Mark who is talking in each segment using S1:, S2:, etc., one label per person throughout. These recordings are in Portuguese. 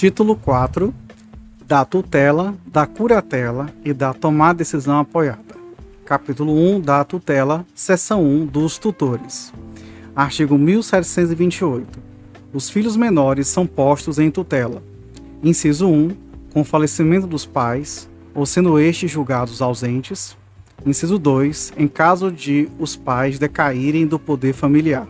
S1: Título 4 da tutela, da curatela e da tomada de decisão apoiada. Capítulo 1 da tutela, seção 1 dos tutores. Artigo 1728. Os filhos menores são postos em tutela. Inciso 1. Com falecimento dos pais, ou sendo estes julgados ausentes. Inciso 2. Em caso de os pais decaírem do poder familiar.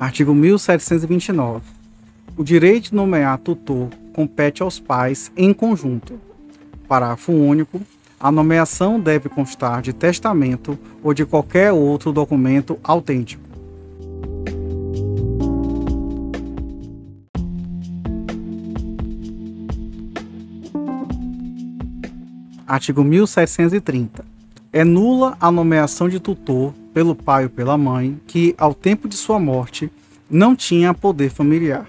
S1: Artigo 1729. O direito de nomear tutor compete aos pais em conjunto. Parágrafo único. A nomeação deve constar de testamento ou de qualquer outro documento autêntico. Artigo 1730. É nula a nomeação de tutor pelo pai ou pela mãe que, ao tempo de sua morte, não tinha poder familiar.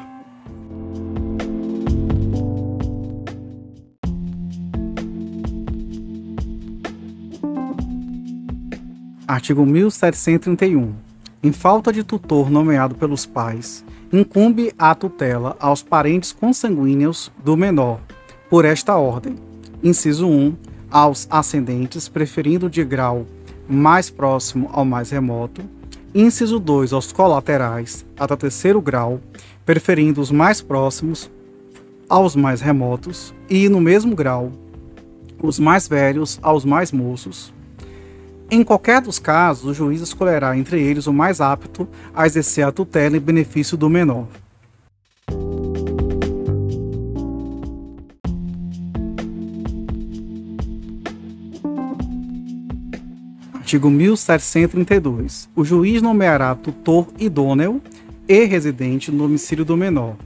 S1: Artigo 1731. Em falta de tutor nomeado pelos pais, incumbe a tutela aos parentes consanguíneos do menor, por esta ordem. Inciso 1. Aos ascendentes, preferindo de grau mais próximo ao mais remoto. Inciso 2 aos colaterais, até terceiro grau, preferindo os mais próximos aos mais remotos, e no mesmo grau, os mais velhos aos mais moços. Em qualquer dos casos, o juiz escolherá entre eles o mais apto a exercer a tutela em benefício do menor. Artigo 1732. O juiz nomeará tutor idôneo e residente no domicílio do menor.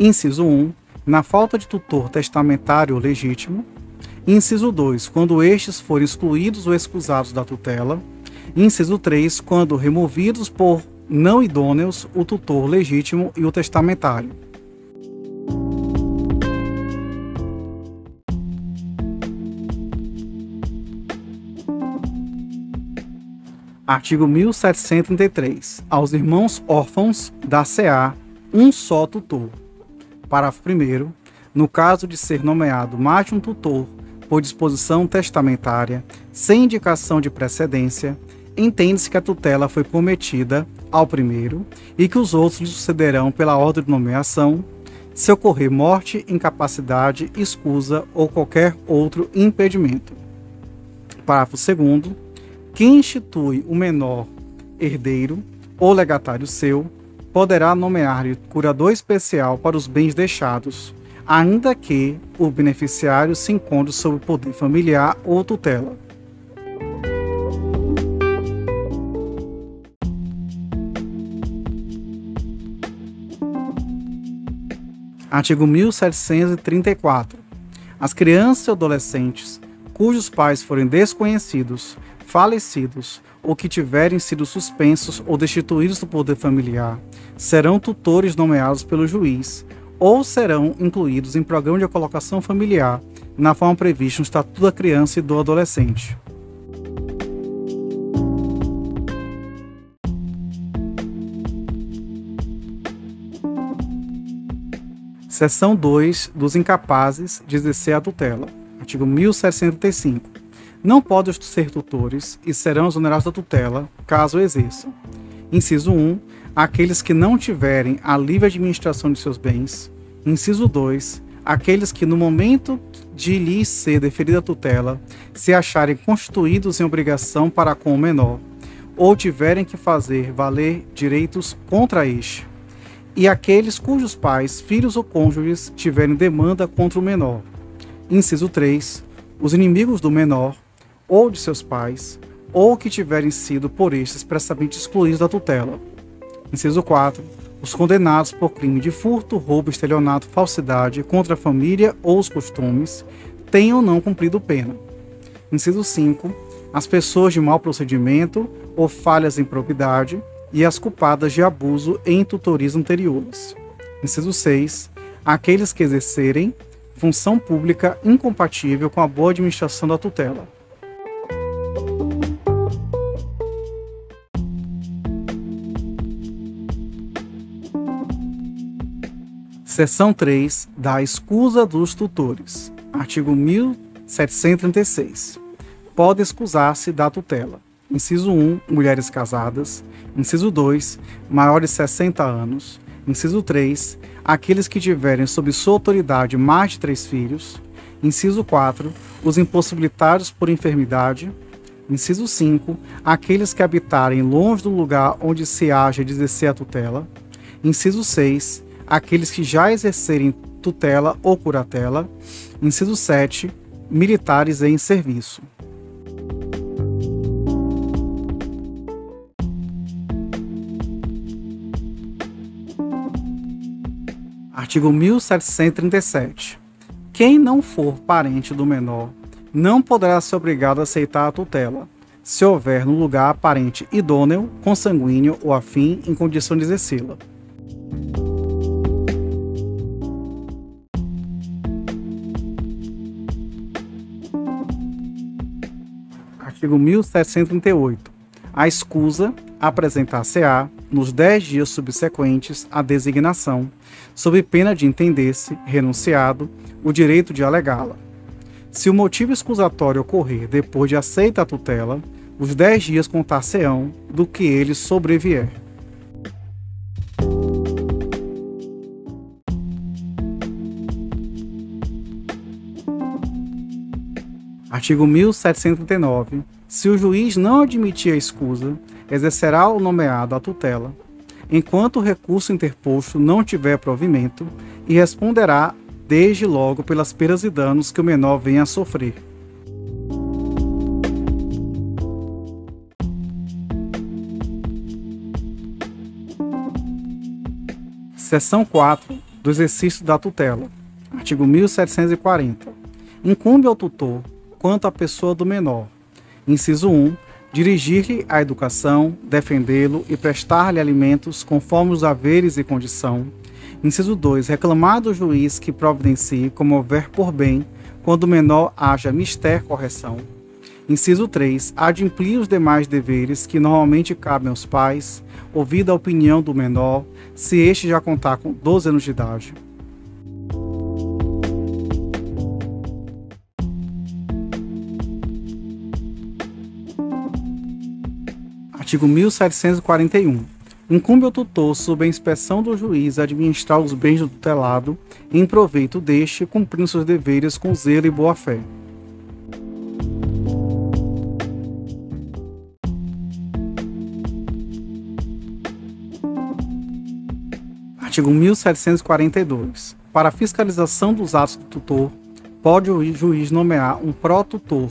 S1: Inciso 1. Na falta de tutor testamentário legítimo. Inciso 2. Quando estes forem excluídos ou excusados da tutela. Inciso 3. Quando removidos por não idôneos o tutor legítimo e o testamentário. Artigo 1733. Aos irmãos órfãos da CA, um só tutor. Parágrafo 1. No caso de ser nomeado mais de um tutor por disposição testamentária, sem indicação de precedência, entende-se que a tutela foi cometida ao primeiro e que os outros lhe sucederão pela ordem de nomeação, se ocorrer morte, incapacidade, escusa ou qualquer outro impedimento. Parágrafo 2 quem institui o menor herdeiro ou legatário seu poderá nomear-lhe curador especial para os bens deixados, ainda que o beneficiário se encontre sob poder familiar ou tutela. Artigo 1734. As crianças e adolescentes cujos pais forem desconhecidos falecidos ou que tiverem sido suspensos ou destituídos do poder familiar serão tutores nomeados pelo juiz ou serão incluídos em programa de colocação familiar na forma prevista no Estatuto da Criança e do Adolescente. Seção 2 dos incapazes de exercer a tutela. Artigo 1065 não podem ser tutores e serão exonerados da tutela, caso exerçam. Inciso 1. Aqueles que não tiverem a livre administração de seus bens. Inciso 2. Aqueles que, no momento de lhes ser deferida a tutela, se acharem constituídos em obrigação para com o menor, ou tiverem que fazer valer direitos contra este. E aqueles cujos pais, filhos ou cônjuges tiverem demanda contra o menor. Inciso 3. Os inimigos do menor, ou de seus pais, ou que tiverem sido por estes expressamente excluídos da tutela. Inciso 4. Os condenados por crime de furto, roubo, estelionato, falsidade contra a família ou os costumes tenham ou não cumprido pena. Inciso 5. As pessoas de mau procedimento ou falhas em probidade e as culpadas de abuso em tutorias anteriores. Inciso 6. Aqueles que exercerem função pública incompatível com a boa administração da tutela. Seção 3 da escusa dos tutores. Artigo 1736. Pode excusar-se da tutela. Inciso 1, mulheres casadas. Inciso 2, maiores de 60 anos. Inciso 3, aqueles que tiverem sob sua autoridade mais de três filhos. Inciso 4, os impossibilitados por enfermidade. Inciso 5, aqueles que habitarem longe do lugar onde se haja de exercer a tutela. Inciso 6, aqueles que já exercerem tutela ou curatela. Inciso 7, militares em serviço. Artigo 1737. Quem não for parente do menor não poderá ser obrigado a aceitar a tutela, se houver no lugar parente idôneo, consanguíneo ou afim em condição de exercê-la. Artigo 1738. A escusa apresentar-se-á, nos dez dias subsequentes à designação, sob pena de entender-se, renunciado, o direito de alegá-la. Se o motivo excusatório ocorrer depois de aceita a tutela, os dez dias contar-se-ão do que ele sobrevier. Artigo 1739. Se o juiz não admitir a escusa, exercerá o nomeado a tutela, enquanto o recurso interposto não tiver provimento, e responderá desde logo pelas perdas e danos que o menor venha a sofrer. Seção 4 do exercício da tutela. Artigo 1740. Incumbe ao tutor, quanto à pessoa do menor. Inciso 1 dirigir-lhe a educação, defendê-lo e prestar-lhe alimentos conforme os haveres e condição. Inciso 2. Reclamar do juiz que providencie como houver por bem, quando o menor haja mister correção. Inciso 3. Adimplir os demais deveres que normalmente cabem aos pais, ouvida a opinião do menor, se este já contar com 12 anos de idade. Artigo 1741. Incumbe ao tutor, sob a inspeção do juiz, administrar os bens do tutelado em proveito deste, cumprindo seus deveres com zelo e boa-fé. Artigo 1742. Para a fiscalização dos atos do tutor, pode o juiz nomear um pró-tutor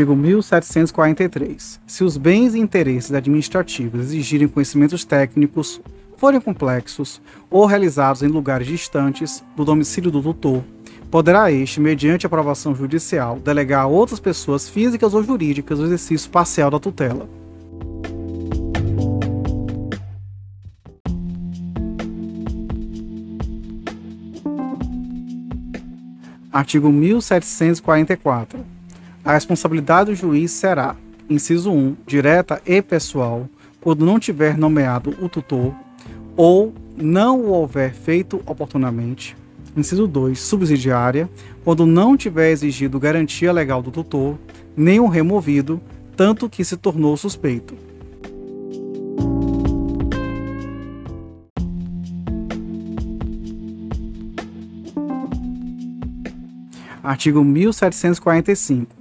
S1: Artigo 1743. Se os bens e interesses administrativos exigirem conhecimentos técnicos, forem complexos ou realizados em lugares distantes do domicílio do tutor, poderá este, mediante aprovação judicial, delegar a outras pessoas físicas ou jurídicas o exercício parcial da tutela. Artigo 1744 a responsabilidade do juiz será, inciso 1, direta e pessoal, quando não tiver nomeado o tutor ou não o houver feito oportunamente. Inciso 2, subsidiária, quando não tiver exigido garantia legal do tutor, nem o removido, tanto que se tornou suspeito. Artigo 1745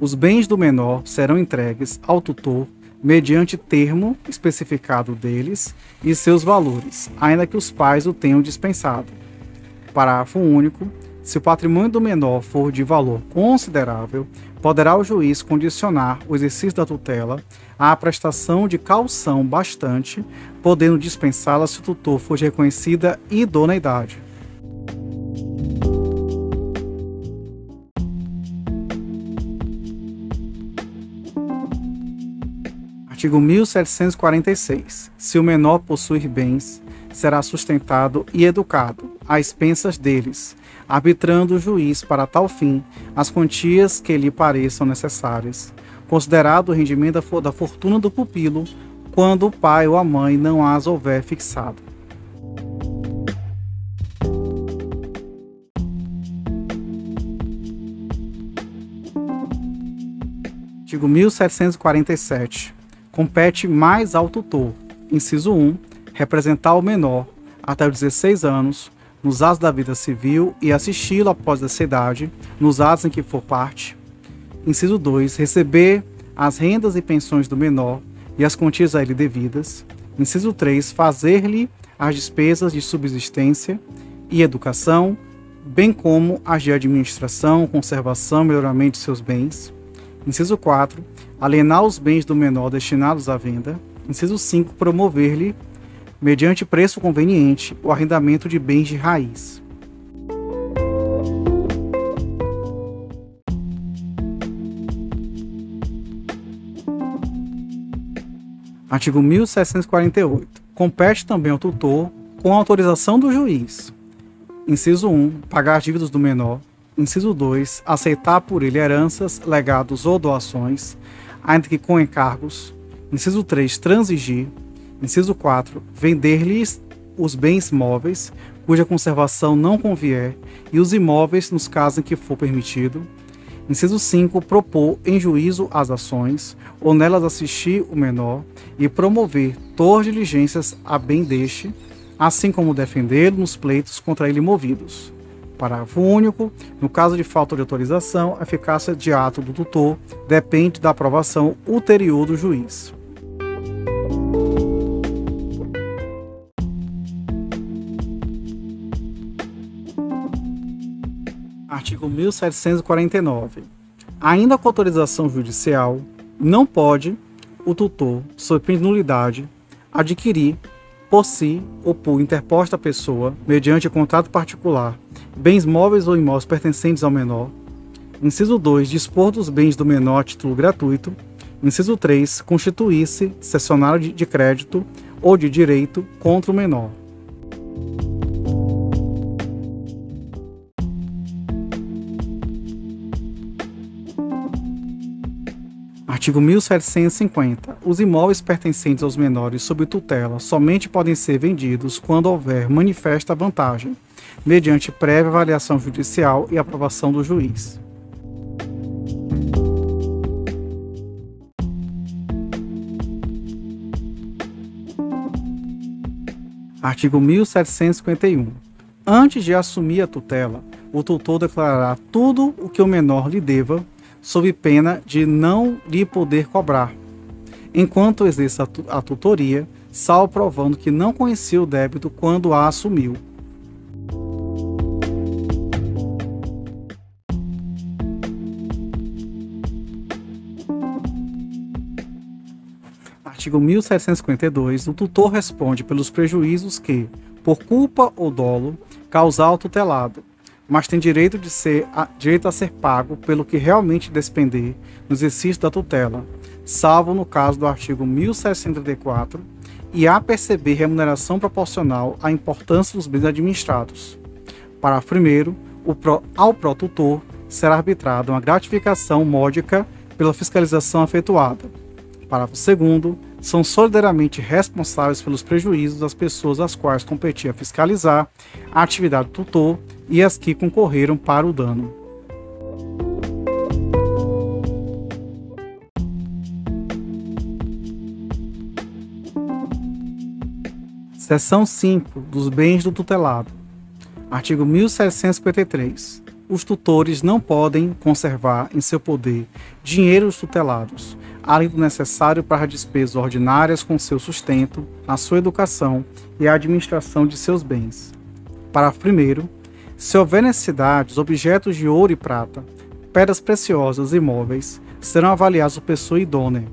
S1: os bens do menor serão entregues ao tutor mediante termo especificado deles e seus valores, ainda que os pais o tenham dispensado. Parágrafo único. Se o patrimônio do menor for de valor considerável, poderá o juiz condicionar o exercício da tutela à prestação de calção bastante, podendo dispensá-la se o tutor for de reconhecida idoneidade. Artigo 1746. Se o menor possuir bens, será sustentado e educado, às expensas deles, arbitrando o juiz para tal fim as quantias que lhe pareçam necessárias, considerado o rendimento da fortuna do pupilo, quando o pai ou a mãe não as houver fixado. Artigo 1747. Compete mais ao tutor, inciso 1, representar o menor até os 16 anos nos atos da vida civil e assisti-lo após essa idade nos atos em que for parte. Inciso 2, receber as rendas e pensões do menor e as quantias a ele devidas. Inciso 3, fazer-lhe as despesas de subsistência e educação, bem como as de administração, conservação melhoramento de seus bens. Inciso 4. Alienar os bens do menor destinados à venda. Inciso 5. Promover-lhe, mediante preço conveniente, o arrendamento de bens de raiz. Artigo 1748. Compete também ao tutor, com autorização do juiz. Inciso 1. Pagar dívidas do menor, Inciso 2. Aceitar por ele heranças, legados ou doações, ainda que com encargos. Inciso 3. Transigir. Inciso 4. Vender-lhes os bens móveis, cuja conservação não convier, e os imóveis, nos casos em que for permitido. Inciso 5. Propor em juízo as ações, ou nelas assistir o menor, e promover todas diligências a bem deste, assim como defendê-lo nos pleitos contra ele movidos. Parágrafo único. No caso de falta de autorização, a eficácia de ato do tutor depende da aprovação ulterior do juiz. Artigo 1749. Ainda com autorização judicial, não pode o tutor, sob pena de nulidade, adquirir por si ou por interposta pessoa, mediante contrato particular, bens móveis ou imóveis pertencentes ao menor. Inciso 2. Dispor dos bens do menor a título gratuito. Inciso 3. Constituir-se cessionário de crédito ou de direito contra o menor. Artigo 1750. Os imóveis pertencentes aos menores sob tutela somente podem ser vendidos quando houver manifesta vantagem mediante prévia avaliação judicial e aprovação do juiz. Artigo 1751. Antes de assumir a tutela, o tutor declarará tudo o que o menor lhe deva, sob pena de não lhe poder cobrar, enquanto exerça a tutoria, salvo provando que não conhecia o débito quando a assumiu Artigo 1752. O tutor responde pelos prejuízos que, por culpa ou dolo, causar ao tutelado, mas tem direito, de ser, a, direito a ser pago pelo que realmente despender no exercício da tutela, salvo no caso do artigo 1734, e a perceber remuneração proporcional à importância dos bens administrados. Para primeiro, o pro, ao protutor será arbitrada uma gratificação módica pela fiscalização efetuada. Parágrafo 2 são solidariamente responsáveis pelos prejuízos das pessoas às quais competia fiscalizar a atividade do tutor e as que concorreram para o dano. Seção 5 dos bens do tutelado. Artigo 1753. Os tutores não podem conservar em seu poder dinheiros tutelados, além do necessário para despesas ordinárias com seu sustento, a sua educação e a administração de seus bens. Parágrafo 1. Se houver necessidade, os objetos de ouro e prata, pedras preciosas e móveis serão avaliados por pessoa idônea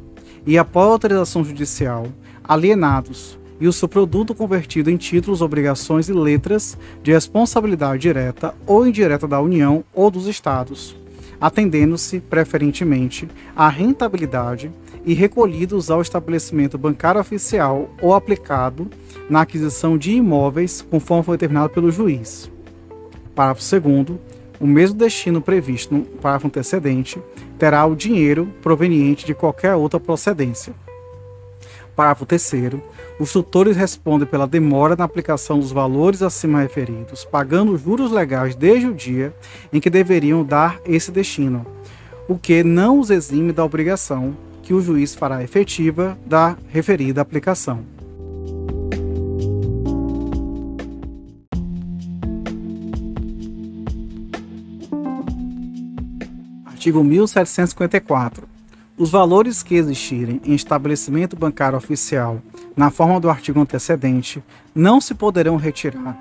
S1: e, após autorização judicial, alienados e o seu produto convertido em títulos, obrigações e letras de responsabilidade direta ou indireta da União ou dos Estados atendendo-se preferentemente à rentabilidade e recolhidos ao estabelecimento bancário oficial ou aplicado na aquisição de imóveis conforme foi determinado pelo juiz. Parágrafo 2 o mesmo destino previsto no parágrafo antecedente terá o dinheiro proveniente de qualquer outra procedência. Parágrafo 3 os tutores respondem pela demora na aplicação dos valores acima referidos, pagando juros legais desde o dia em que deveriam dar esse destino, o que não os exime da obrigação que o juiz fará efetiva da referida aplicação. Artigo 1754 os valores que existirem em estabelecimento bancário oficial na forma do artigo antecedente não se poderão retirar,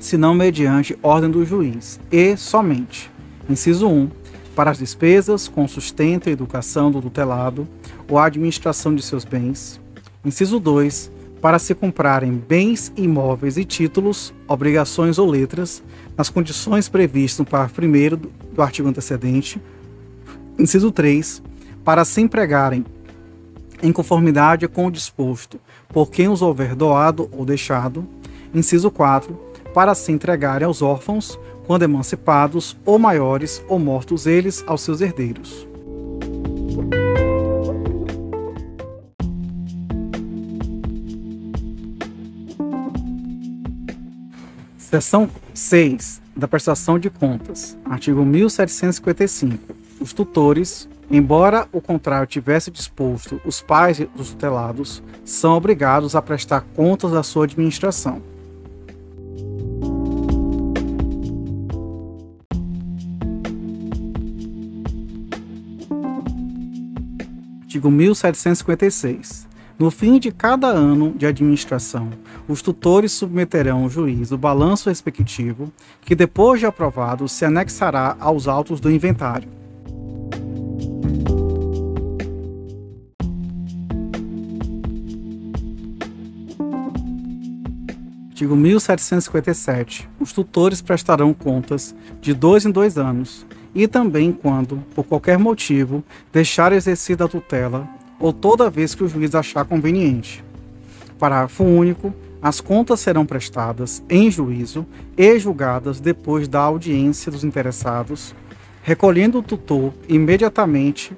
S1: senão mediante ordem do juiz, e somente, inciso 1, para as despesas com sustento e educação do tutelado ou administração de seus bens. Inciso 2, para se comprarem bens imóveis e títulos, obrigações ou letras, nas condições previstas no parágrafo 1 do artigo antecedente. Inciso 3, para se empregarem em conformidade com o disposto por quem os houver doado ou deixado. Inciso 4. Para se entregarem aos órfãos quando emancipados ou maiores ou mortos eles aos seus herdeiros. Seção 6 da prestação de contas. Artigo 1755. Os tutores Embora o contrário tivesse disposto, os pais dos tutelados são obrigados a prestar contas da sua administração. Artigo 1756. No fim de cada ano de administração, os tutores submeterão ao juiz o balanço respectivo, que depois de aprovado se anexará aos autos do inventário. Artigo 1757. Os tutores prestarão contas de dois em dois anos e também quando, por qualquer motivo, deixar exercida a tutela ou toda vez que o juiz achar conveniente. Parágrafo único. As contas serão prestadas em juízo e julgadas depois da audiência dos interessados, recolhendo o tutor imediatamente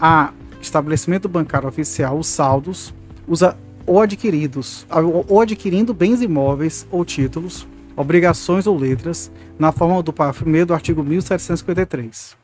S1: a estabelecimento bancário oficial os saldos, os ou adquiridos, ou adquirindo bens imóveis ou títulos, obrigações ou letras, na forma do parágrafo 1 do artigo 1753.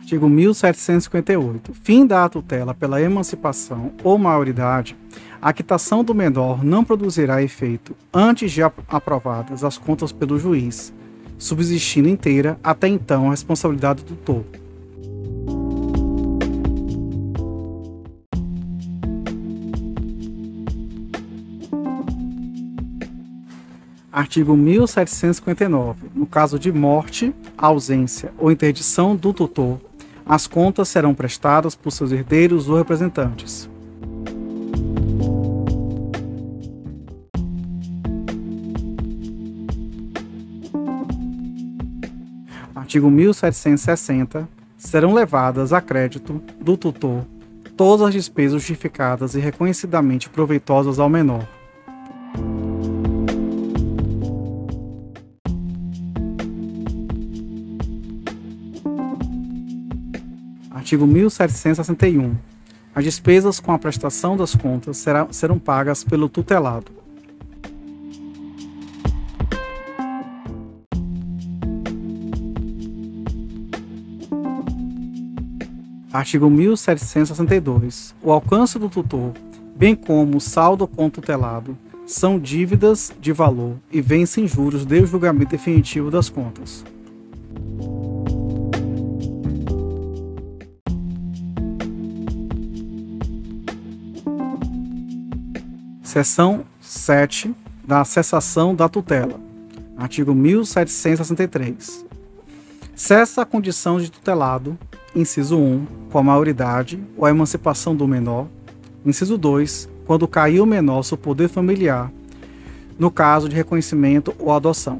S1: Artigo 1758. Fim da tutela pela emancipação ou maioridade, a quitação do menor não produzirá efeito antes de aprovadas as contas pelo juiz, subsistindo inteira até então a responsabilidade do tutor. Artigo 1759. No caso de morte, ausência ou interdição do tutor, as contas serão prestadas por seus herdeiros ou representantes. Artigo 1760, serão levadas a crédito do tutor todas as despesas justificadas e reconhecidamente proveitosas ao menor. Artigo 1761. As despesas com a prestação das contas serão, pagas pelo tutelado. Artigo 1762. O alcance do tutor, bem como o saldo com tutelado, são dívidas de valor e vencem juros desde o julgamento definitivo das contas. Seção 7 da cessação da tutela. Artigo 1763. Cessa a condição de tutelado Inciso 1, com a maioridade ou a emancipação do menor. Inciso 2, quando cair o menor seu poder familiar, no caso de reconhecimento ou adoção.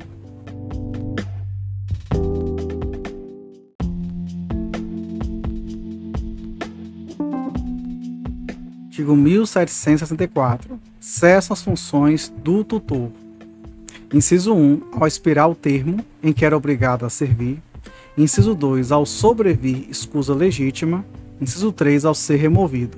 S1: Artigo 1764. Cessam as funções do tutor. Inciso 1. Ao expirar o termo em que era obrigado a servir. Inciso 2. Ao sobrevir escusa legítima. Inciso 3. Ao ser removido.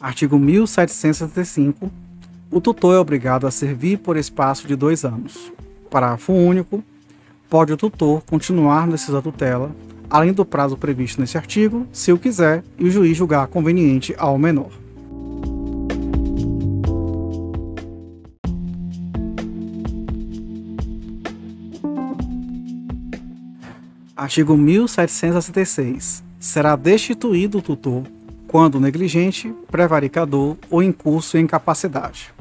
S1: Artigo 1765. O tutor é obrigado a servir por espaço de dois anos. Parágrafo único. Pode o tutor continuar no exercício da tutela, além do prazo previsto nesse artigo, se o quiser e o juiz julgar conveniente ao menor. Artigo 1766. Será destituído o tutor quando negligente, prevaricador ou incurso em incapacidade.